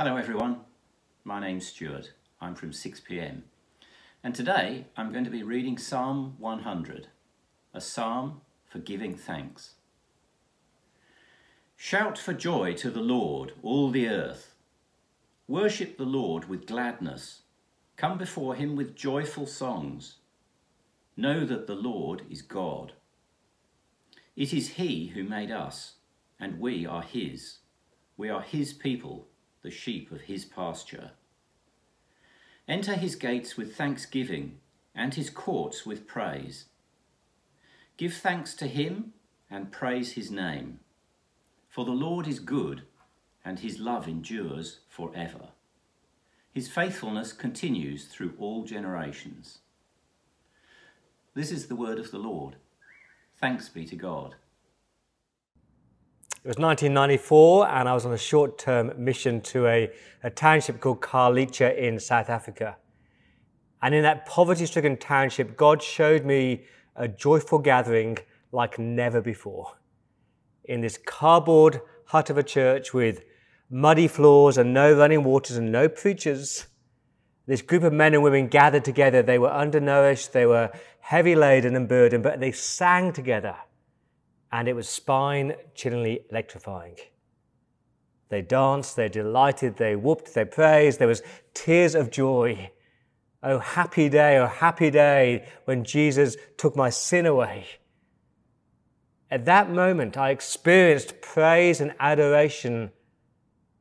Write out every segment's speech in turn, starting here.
Hello everyone, my name's Stuart. I'm from 6pm and today I'm going to be reading Psalm 100, a psalm for giving thanks. Shout for joy to the Lord, all the earth. Worship the Lord with gladness. Come before him with joyful songs. Know that the Lord is God. It is he who made us, and we are his. We are his people the sheep of his pasture. Enter his gates with thanksgiving and his courts with praise. Give thanks to him and praise his name. For the Lord is good and his love endures forever. His faithfulness continues through all generations. This is the word of the Lord. Thanks be to God. It was 1994, and I was on a short term mission to a, a township called Khayelitsha in South Africa. And in that poverty stricken township, God showed me a joyful gathering like never before. In this cardboard hut of a church with muddy floors and no running waters and no preachers, this group of men and women gathered together. They were undernourished, they were heavy laden and burdened, but they sang together and it was spine chillingly electrifying. They danced, they delighted, they whooped, they praised, there was tears of joy. Oh, happy day, oh, happy day when Jesus took my sin away. At that moment, I experienced praise and adoration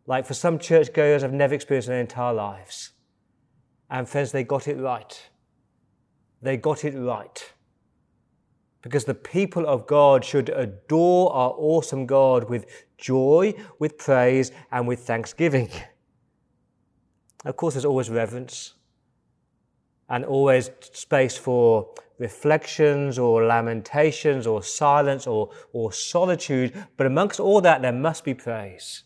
like for some churchgoers I've never experienced in their entire lives. And friends, they got it right. They got it right because the people of God should adore our awesome God with joy, with praise, and with thanksgiving. Of course, there's always reverence and always space for reflections or lamentations or silence or, or solitude. But amongst all that, there must be praise.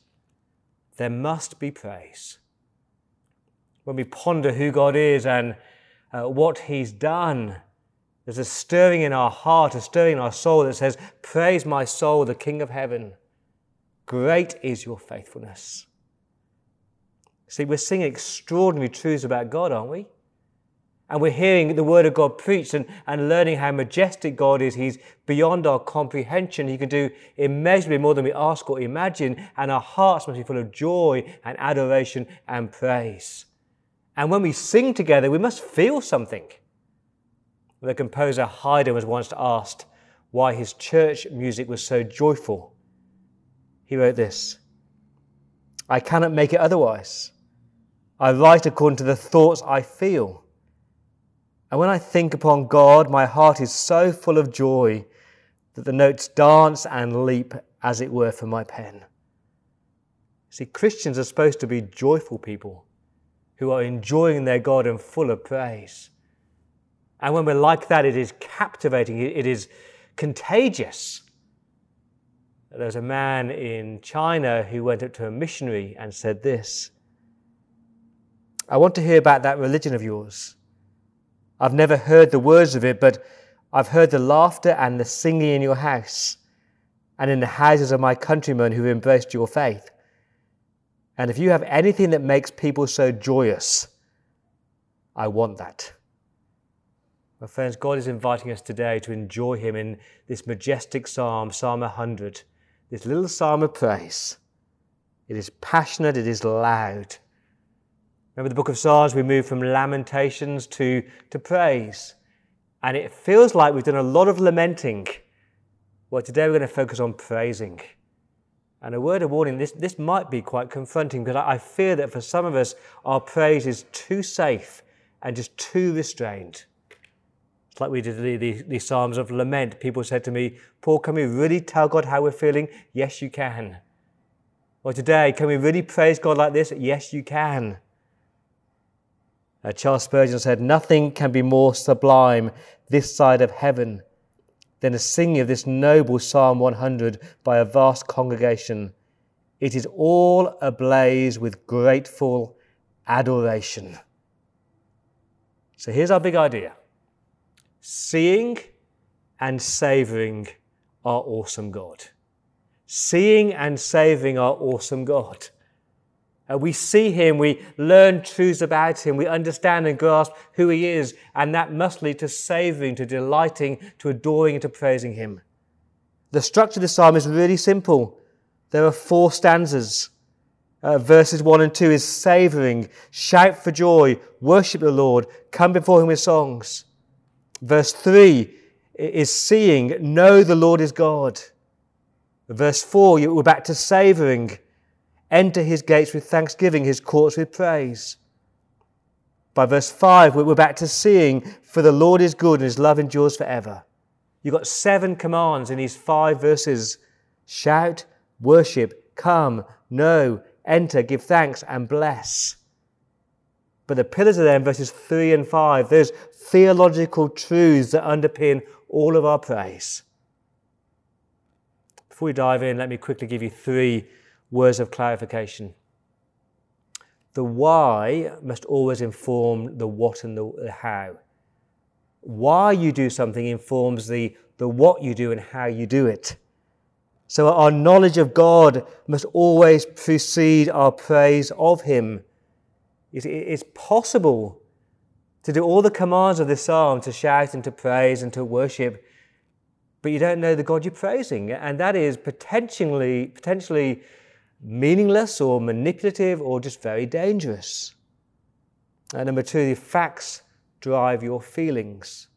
There must be praise. When we ponder who God is and uh, what He's done, there's a stirring in our heart, a stirring in our soul that says, Praise my soul, the King of heaven. Great is your faithfulness. See, we're singing extraordinary truths about God, aren't we? And we're hearing the Word of God preached and, and learning how majestic God is. He's beyond our comprehension. He can do immeasurably more than we ask or imagine. And our hearts must be full of joy and adoration and praise. And when we sing together, we must feel something. The composer Haydn was once asked why his church music was so joyful. He wrote this I cannot make it otherwise. I write according to the thoughts I feel. And when I think upon God, my heart is so full of joy that the notes dance and leap, as it were, from my pen. See, Christians are supposed to be joyful people who are enjoying their God and full of praise. And when we're like that, it is captivating, it is contagious. There's a man in China who went up to a missionary and said this I want to hear about that religion of yours. I've never heard the words of it, but I've heard the laughter and the singing in your house and in the houses of my countrymen who embraced your faith. And if you have anything that makes people so joyous, I want that. My friends, God is inviting us today to enjoy Him in this majestic psalm, Psalm 100, this little psalm of praise. It is passionate, it is loud. Remember the book of Psalms, we move from lamentations to, to praise. And it feels like we've done a lot of lamenting. Well, today we're going to focus on praising. And a word of warning this, this might be quite confronting because I fear that for some of us, our praise is too safe and just too restrained. It's like we did the, the, the Psalms of Lament. People said to me, Paul, can we really tell God how we're feeling? Yes, you can. Or today, can we really praise God like this? Yes, you can. Uh, Charles Spurgeon said, Nothing can be more sublime this side of heaven than a singing of this noble Psalm 100 by a vast congregation. It is all ablaze with grateful adoration. So here's our big idea seeing and savoring our awesome God. Seeing and savoring our awesome God. We see him, we learn truths about him, we understand and grasp who he is, and that must lead to savoring, to delighting, to adoring, and to praising him. The structure of the psalm is really simple. There are four stanzas. Uh, verses 1 and 2 is savoring, shout for joy, worship the Lord, come before him with songs. Verse 3 is seeing, know the Lord is God. Verse 4, we're back to savoring, enter his gates with thanksgiving, his courts with praise. By verse 5, we're back to seeing, for the Lord is good and his love endures forever. You've got seven commands in these five verses shout, worship, come, know, enter, give thanks, and bless. But the pillars are then verses 3 and 5. There's theological truths that underpin all of our praise. Before we dive in, let me quickly give you three words of clarification. The why must always inform the what and the how. Why you do something informs the, the what you do and how you do it. So our knowledge of God must always precede our praise of Him. It's possible to do all the commands of this psalm, to shout and to praise and to worship, but you don't know the God you're praising. And that is potentially, potentially meaningless or manipulative or just very dangerous. And number two, the facts drive your feelings.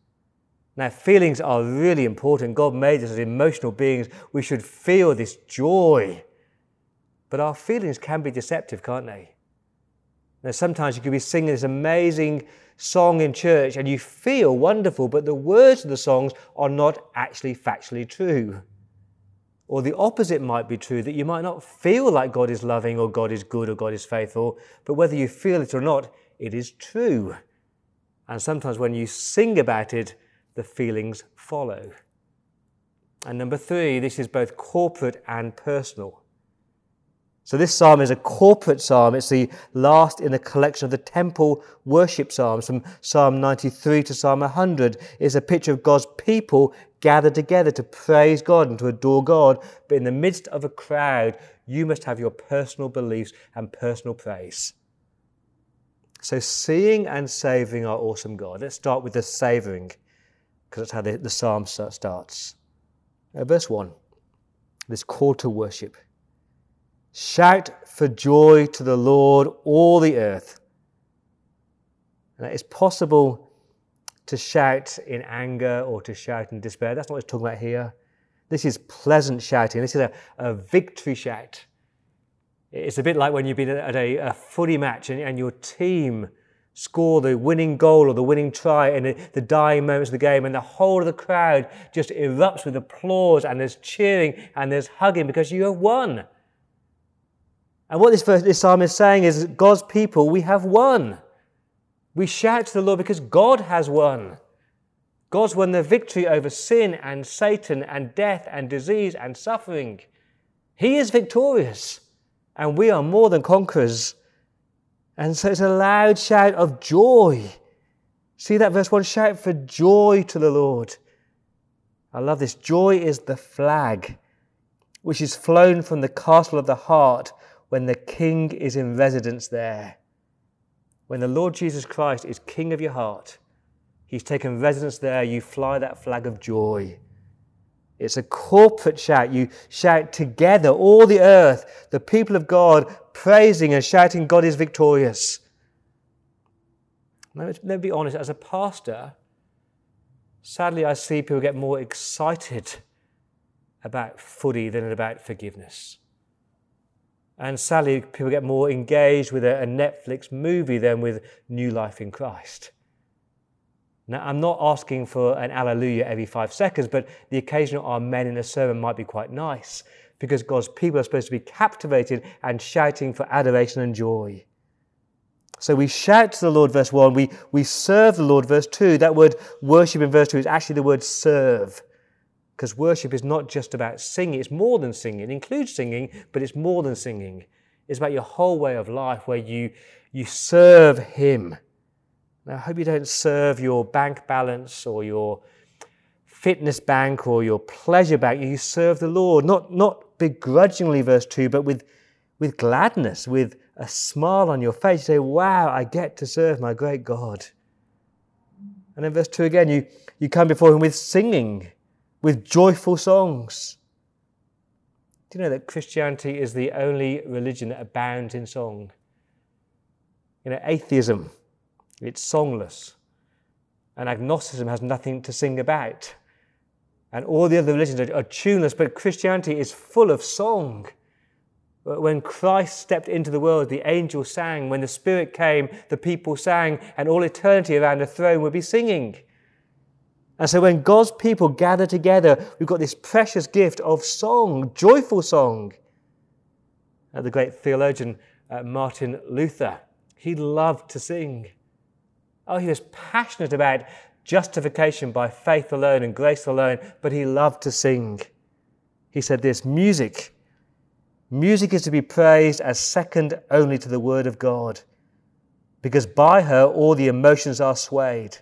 Now, feelings are really important. God made us as emotional beings. We should feel this joy. But our feelings can be deceptive, can't they? Now, sometimes you could be singing this amazing song in church and you feel wonderful, but the words of the songs are not actually factually true. Or the opposite might be true, that you might not feel like God is loving or God is good or God is faithful, but whether you feel it or not, it is true. And sometimes when you sing about it, the feelings follow. And number three, this is both corporate and personal. So this psalm is a corporate psalm. It's the last in a collection of the temple worship psalms from Psalm 93 to Psalm 100 is a picture of God's people gathered together to praise God and to adore God. But in the midst of a crowd, you must have your personal beliefs and personal praise. So seeing and savoring our awesome God. Let's start with the savoring because that's how the, the psalm starts. Verse 1 this call to worship. Shout for joy to the Lord, all the earth. And it's possible to shout in anger or to shout in despair. That's not what it's talking about here. This is pleasant shouting. This is a, a victory shout. It's a bit like when you've been at a, a footy match and, and your team score the winning goal or the winning try in the, the dying moments of the game, and the whole of the crowd just erupts with applause, and there's cheering and there's hugging because you have won. And what this, verse, this psalm is saying is God's people, we have won. We shout to the Lord because God has won. God's won the victory over sin and Satan and death and disease and suffering. He is victorious, and we are more than conquerors. And so it's a loud shout of joy. See that verse 1 shout for joy to the Lord. I love this. Joy is the flag which is flown from the castle of the heart when the king is in residence there. When the Lord Jesus Christ is king of your heart, he's taken residence there, you fly that flag of joy. It's a corporate shout. You shout together, all the earth, the people of God, praising and shouting, God is victorious. Let me be honest, as a pastor, sadly, I see people get more excited about footy than about forgiveness. And sadly, people get more engaged with a, Netflix movie than with new life in Christ. Now, I'm not asking for an alleluia every five seconds, but the occasional amen in a sermon might be quite nice because God's people are supposed to be captivated and shouting for adoration and joy. So we shout to the Lord, verse 1. We, we serve the Lord, verse 2. That word worship in verse 2 is actually the word serve. Because worship is not just about singing, it's more than singing. It includes singing, but it's more than singing. It's about your whole way of life where you, you serve Him. Now, I hope you don't serve your bank balance or your fitness bank or your pleasure bank. You serve the Lord, not, not begrudgingly, verse 2, but with, with gladness, with a smile on your face. You say, Wow, I get to serve my great God. And in verse 2 again, you, you come before him with singing, with joyful songs. Do you know that Christianity is the only religion that abounds in song? You know, atheism, it's songless. And agnosticism has nothing to sing about. And all the other religions are, are tuneless, but Christianity is full of song. When Christ stepped into the world, the angels sang. When the Spirit came, the people sang, and all eternity around the throne would be singing. And so when God's people gather together, we've got this precious gift of song, joyful song. Uh, the great theologian uh, Martin Luther, he loved to sing. Oh, he was passionate about justification by faith alone and grace alone, but he loved to sing. He said this music. Music is to be praised as second only to the Word of God, because by her all the emotions are swayed.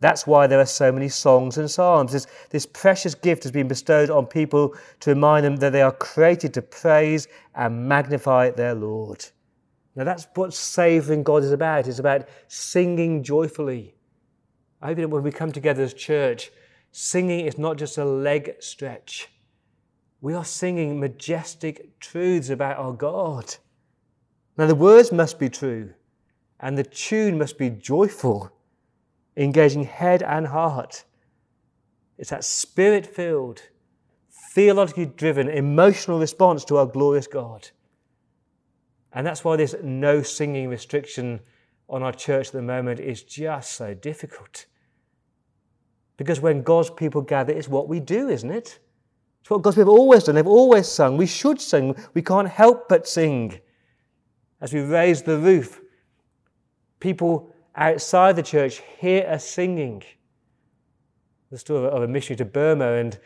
That's why there are so many songs and psalms. This, this precious gift has been bestowed on people to remind them that they are created to praise and magnify their Lord. Now, that's what savouring God is about. It's about singing joyfully. I hope that when we come together as church, singing is not just a leg stretch. We are singing majestic truths about our God. Now, the words must be true, and the tune must be joyful engaging head and heart. It's that spirit filled, theologically driven, emotional response to our glorious God. And that's why this no singing restriction on our church at the moment is just so difficult. Because when God's people gather, it's what we do, isn't it? It's what God's people have always done. They've always sung. We should sing. We can't help but sing. As we raise the roof, people outside the church hear us singing. The story of a missionary to Burma, and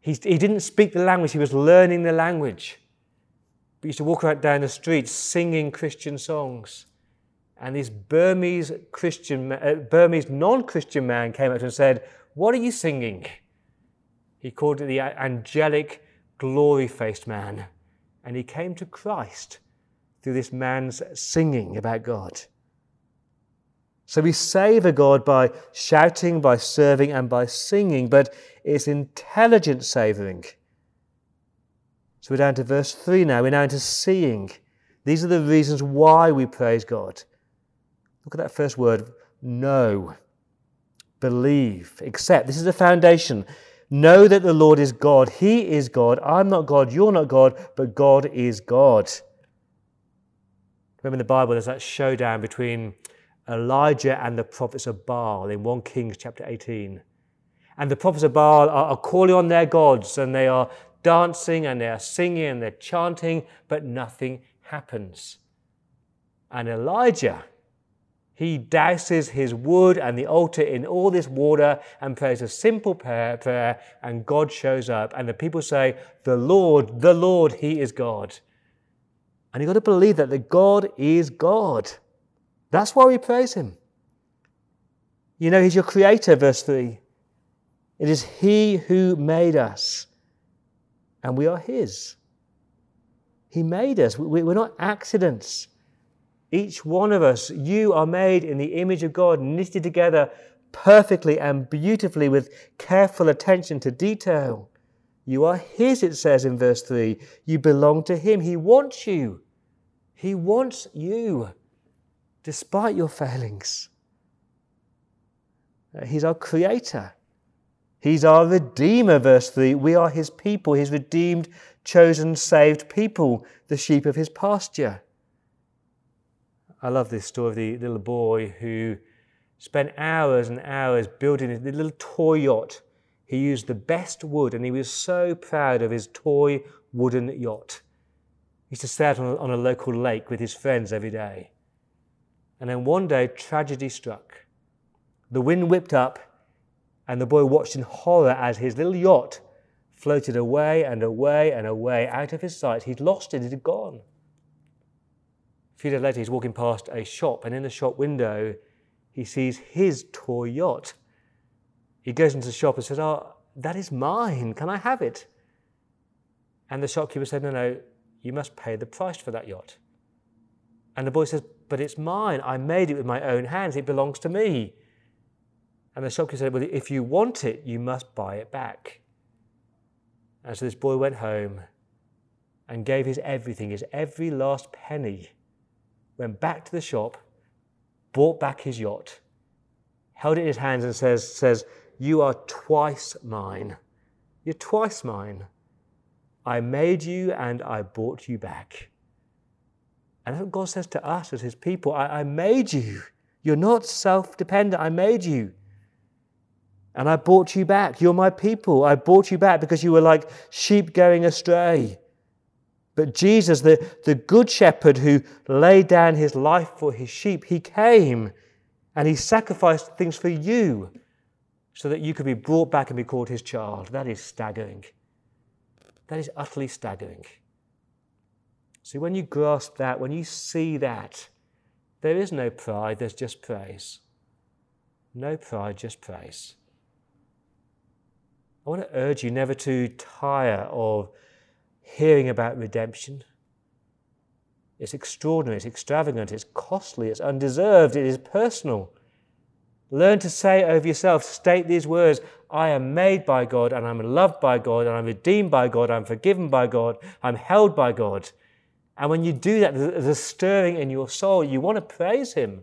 he, he didn't speak the language, he was learning the language. But he used to walk around down the streets singing Christian songs. And this Burmese Christian, uh, Burmese non-Christian man came up to him and said, "What are you singing?" He called it the angelic, glory-faced man, and he came to Christ through this man's singing about God. So we savour God by shouting, by serving, and by singing, but it's intelligent savouring. So we're down to verse 3 now. We're now into seeing. These are the reasons why we praise God. Look at that first word know, believe, accept. This is the foundation. Know that the Lord is God. He is God. I'm not God. You're not God, but God is God. Remember in the Bible, there's that showdown between Elijah and the prophets of Baal in 1 Kings chapter 18. And the prophets of Baal are, calling on their gods and they are dancing and they are singing and they're chanting, but nothing happens. And Elijah, he douses his wood and the altar in all this water and prays a simple prayer, prayer, and God shows up. And the people say, The Lord, the Lord, He is God. And you've got to believe that the God is God. That's why we praise Him. You know, He's your creator, verse 3. It is He who made us, and we are His. He made us. We're not accidents. Each one of us, you are made in the image of God, knitted together perfectly and beautifully with careful attention to detail. You are His, it says in verse 3. You belong to Him. He wants you. He wants you despite your failings. He's our creator. He's our redeemer, verse 3. We are his people, his redeemed, chosen, saved people, the sheep of his pasture. I love this story of the little boy who spent hours and hours building a little toy yacht. He used the best wood and he was so proud of his toy wooden yacht. He used to stay out on a, on a local lake with his friends every day. And then one day, tragedy struck. The wind whipped up, and the boy watched in horror as his little yacht floated away and away and away out of his sight. He'd lost it, it had gone. A few days later, he's walking past a shop, and in the shop window, he sees his toy yacht. He goes into the shop and says, Oh, that is mine. Can I have it? And the shopkeeper said, No, no, you must pay the price for that yacht. And the boy says, But it's mine. I made it with my own hands. It belongs to me. And the shopkeeper said, Well, if you want it, you must buy it back. And so this boy went home and gave his everything, his every last penny, went back to the shop, bought back his yacht, held it in his hands and says, says You are twice mine. You're twice mine. I made you and I bought you back. And that's what God says to us as His people I, I made you. You're not self dependent. I made you. And I brought you back. You're my people. I brought you back because you were like sheep going astray. But Jesus, the, the good shepherd who laid down his life for his sheep, he came and he sacrificed things for you so that you could be brought back and be called his child. That is staggering. That is utterly staggering. See, when you grasp that, when you see that, there is no pride, there's just praise. No pride, just praise. I want to urge you never to tire of hearing about redemption. It's extraordinary, it's extravagant, it's costly, it's undeserved, it is personal. Learn to say over yourself, state these words I am made by God, and I'm loved by God, and I'm redeemed by God, I'm forgiven by God, I'm held by God. And when you do that, there's a stirring in your soul. You want to praise Him.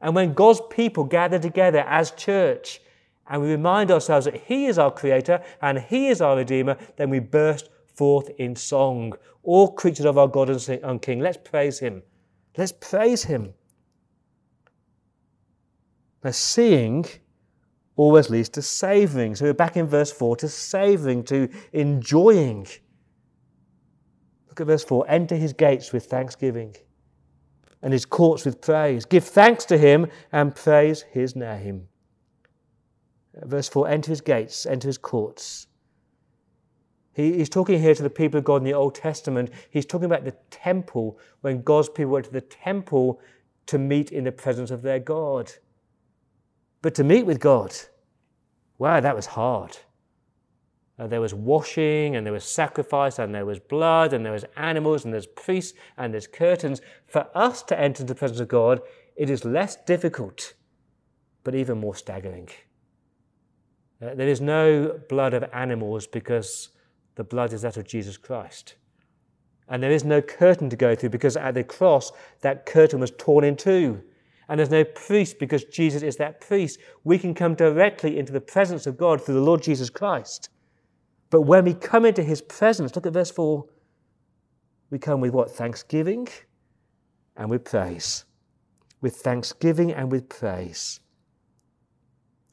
And when God's people gather together as church and we remind ourselves that He is our Creator and He is our Redeemer, then we burst forth in song. All creatures of our God and King, let's praise Him. Let's praise Him. Now, seeing always leads to savoring. So we're back in verse 4 to savoring, to enjoying. Verse 4 enter his gates with thanksgiving and his courts with praise. Give thanks to him and praise his name. Verse 4 enter his gates, enter his courts. He, he's talking here to the people of God in the Old Testament. He's talking about the temple when God's people went to the temple to meet in the presence of their God. But to meet with God, wow, that was hard. Uh, there was washing and there was sacrifice and there was blood and there was animals and there's priests and there's curtains. For us to enter the presence of God, it is less difficult, but even more staggering. Uh, there is no blood of animals because the blood is that of Jesus Christ. And there is no curtain to go through because at the cross, that curtain was torn in two. And there's no priest because Jesus is that priest. We can come directly into the presence of God through the Lord Jesus Christ. But when we come into his presence, look at verse 4, we come with what? Thanksgiving and with praise. With thanksgiving and with praise.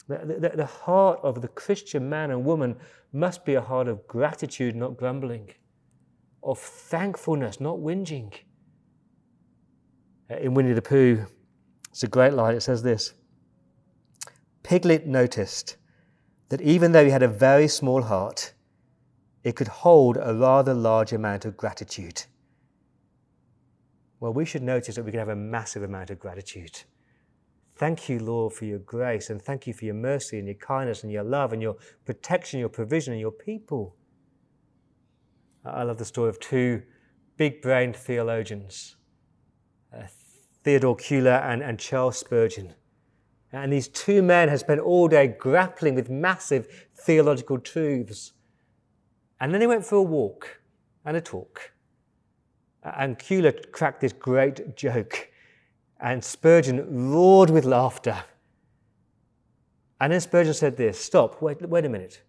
The, the, the, heart of the Christian man and woman must be a heart of gratitude, not grumbling, of thankfulness, not whinging. Uh, in Winnie the Pooh, it's a great line. It says this Piglet noticed that even though he had a very small heart, it could hold a rather large amount of gratitude. Well, we should notice that we can have a massive amount of gratitude. Thank you, Lord, for your grace, and thank you for your mercy and your kindness and your love and your protection, your provision, and your people. I love the story of two big brained theologians, uh, Theodore Keeler and, and Charles Spurgeon. And these two men have spent all day grappling with massive theological truths. And then they went for a walk and a talk. And Keeler cracked this great joke, and Spurgeon roared with laughter. And then Spurgeon said this Stop, wait, wait a minute.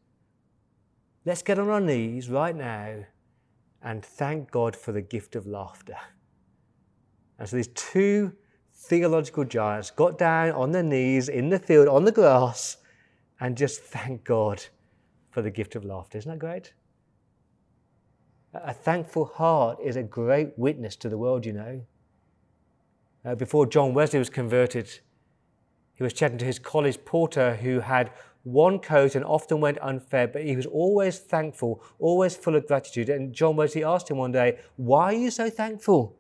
Let's get on our knees right now and thank God for the gift of laughter. And so these two theological giants got down on their knees in the field, on the grass, and just thank God for the gift of laughter. Isn't that great? A thankful heart is a great witness to the world, you know. Uh, before John Wesley was converted, he was chatting to his college porter who had one coat and often went unfed, but he was always thankful, always full of gratitude. And John Wesley asked him one day, Why are you so thankful?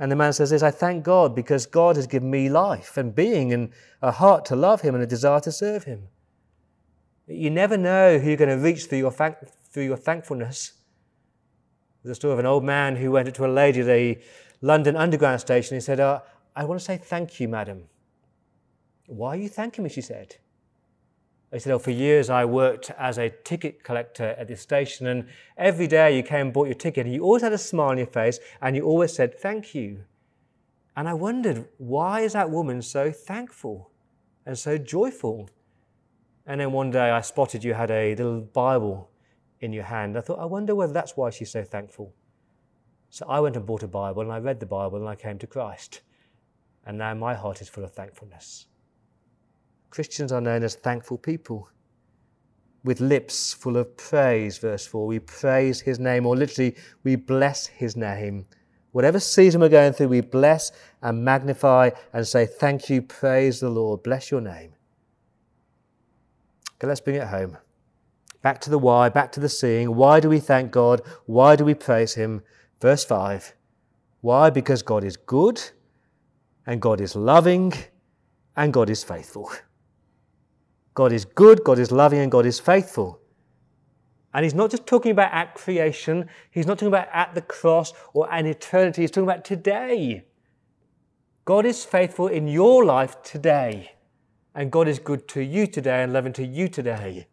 And the man says this I thank God because God has given me life and being and a heart to love Him and a desire to serve Him. You never know who you're going to reach through your, through your thankfulness. A story of an old man who went up to a lady, at a London Underground station. He said, uh, I want to say thank you, madam. Why are you thanking me? She said. I said, Oh, for years I worked as a ticket collector at this station, and every day you came and bought your ticket, and you always had a smile on your face, and you always said, Thank you. And I wondered, why is that woman so thankful and so joyful? And then one day I spotted you had a little Bible in your hand. I thought, I wonder whether that's why she's so thankful. So I went and bought a Bible, and I read the Bible, and I came to Christ. And now my heart is full of thankfulness. Christians are known as thankful people. With lips full of praise, verse 4. We praise his name, or literally, we bless his name. Whatever season we're going through, we bless and magnify and say, Thank you, praise the Lord, bless your name. Okay, let's bring it home. Back to the why, back to the seeing. Why do we thank God? Why do we praise Him? Verse 5. Why? Because God is good, and God is loving, and God is faithful. God is good, God is loving, and God is faithful. And he's not just talking about at creation, he's not talking about at the cross or an eternity, he's talking about today. God is faithful in your life today. And God is good to you today and loving to you today.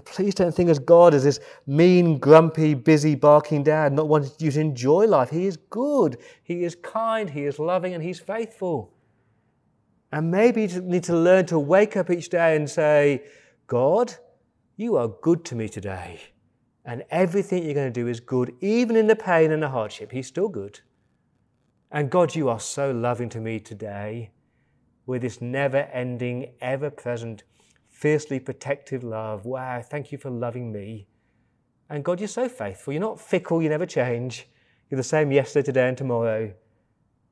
Please don't think of God as this mean, grumpy, busy, barking dad, not wanting you to enjoy life. He is good, He is kind, He is loving, and He's faithful. And maybe you need to learn to wake up each day and say, God, you are good to me today. And everything you're going to do is good, even in the pain and the hardship. He's still good. And God, you are so loving to me today with this never ending, ever present, fiercely protective love. Wow, thank you for loving me. And God, you're so faithful. You're not fickle, you never change. You're the same yesterday, today, and tomorrow.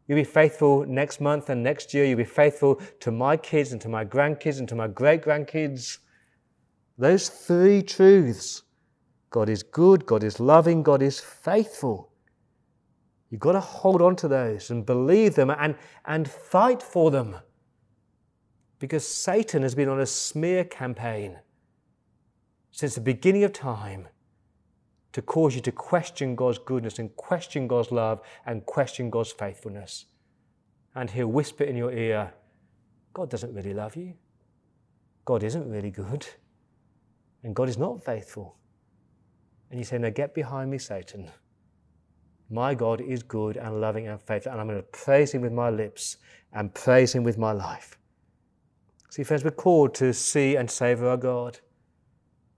You'll be faithful next month and next year. You'll be faithful to my kids and to my grandkids and to my great grandkids. Those three truths God is good, God is loving, God is faithful. You've got to hold on to those and believe them and, and fight for them. Because Satan has been on a smear campaign since the beginning of time to cause you to question God's goodness and question God's love and question God's faithfulness. And he'll whisper in your ear, God doesn't really love you. God isn't really good. And God is not faithful. And you say, Now get behind me, Satan. My God is good and loving and faithful, and I'm going to praise him with my lips and praise him with my life. See, friends, we're called to see and savor our God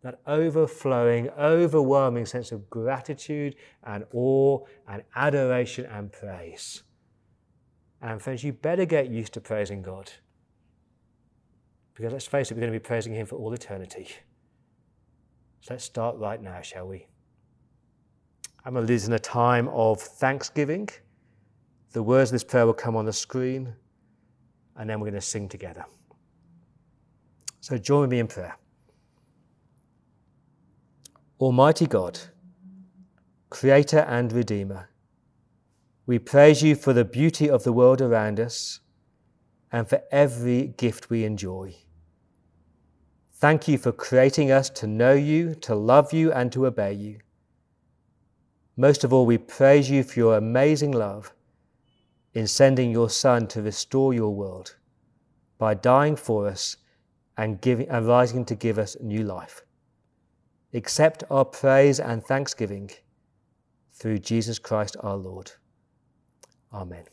that overflowing, overwhelming sense of gratitude and awe and adoration and praise. And friends, you better get used to praising God. Because let's face it, we're going to be praising Him for all eternity. So let's start right now, shall we? I'm going to lead in a time of thanksgiving. The words of this prayer will come on the screen, and then we're going to sing together. So join me in prayer. Almighty God, Creator and Redeemer, we praise you for the beauty of the world around us and for every gift we enjoy. Thank you for creating us to know you, to love you, and to obey you. Most of all, we praise you for your amazing love in sending your Son to restore your world by dying for us and, giving, and rising to give us new life accept our praise and thanksgiving through Jesus Christ our Lord. Amen.